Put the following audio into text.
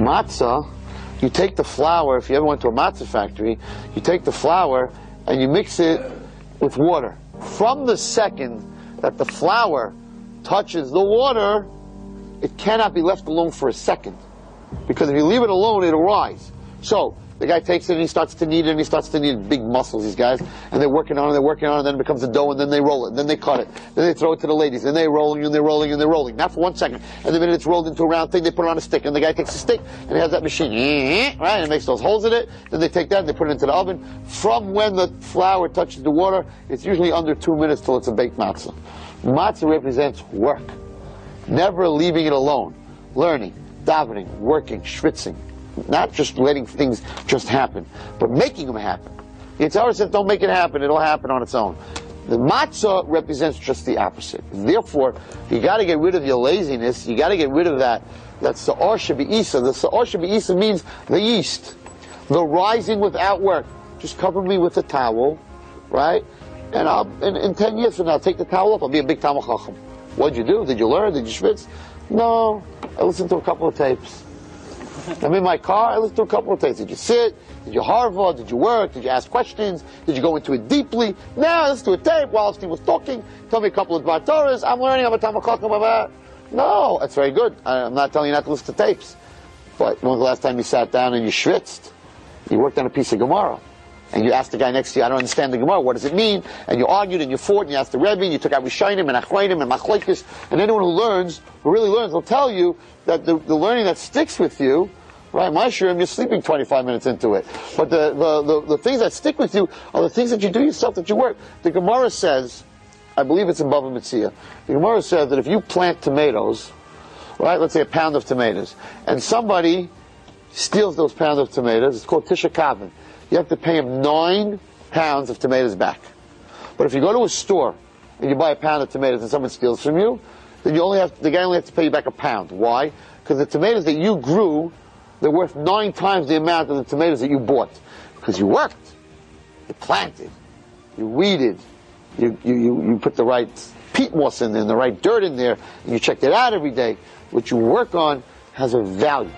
Matzah, you take the flour, if you ever went to a matzah factory, you take the flour and you mix it with water. From the second that the flour touches the water, it cannot be left alone for a second. Because if you leave it alone, it'll rise. So, the guy takes it and he starts to knead it and he starts to knead big muscles, these guys. And they're working on it, they're working on it, and then it becomes a dough, and then they roll it, and then they cut it. Then they throw it to the ladies, and they're rolling, and they're rolling, and they're rolling. Not for one second. And the minute it's rolled into a round thing, they put it on a stick, and the guy takes a stick, and he has that machine, right, and it makes those holes in it. Then they take that and they put it into the oven. From when the flour touches the water, it's usually under two minutes till it's a baked matzah. Matzah represents work. Never leaving it alone. Learning, davening, working, schwitzing. Not just letting things just happen, but making them happen. The Torah says, don't make it happen, it'll happen on its own. The matzah represents just the opposite. Therefore, you got to get rid of your laziness. You got to get rid of that. That sa'or isa. The sa'or isa means the yeast, the rising without work. Just cover me with a towel, right? And I'll, in, in ten years from now, I'll take the towel off. I'll be a big Talmud Chacham. What'd you do? Did you learn? Did you schwitz? No. I listened to a couple of tapes. I'm in my car, I listened to a couple of tapes. Did you sit? Did you Harvard? Did you work? Did you ask questions? Did you go into it deeply? Now listened to a tape while Steve was talking. Tell me a couple of Bartoras. I'm learning about Tamakok about No, that's very good. I'm not telling you not to listen to tapes. But when was the last time you sat down and you schwitzed? You worked on a piece of Gemara. And you asked the guy next to you, I don't understand the Gemara, what does it mean? And you argued and you fought and you asked the Rebbe and you took out Rishonim and Acharonim and Machlekes. And anyone who learns, who really learns, will tell you that the, the learning that sticks with you Right, my shirim, you're sleeping 25 minutes into it. But the, the, the, the, things that stick with you are the things that you do yourself, that you work. The Gemara says, I believe it's in Bava Metzia, the Gemara says that if you plant tomatoes, right, let's say a pound of tomatoes, and somebody steals those pounds of tomatoes, it's called Tisha Kavin. You have to pay him nine pounds of tomatoes back. But if you go to a store and you buy a pound of tomatoes and someone steals from you, then you only have, the guy only has to pay you back a pound. Why? Because the tomatoes that you grew they're worth nine times the amount of the tomatoes that you bought. Because you worked. You planted. You weeded. You, you, you, you put the right peat moss in there and the right dirt in there, and you checked it out every day. What you work on has a value.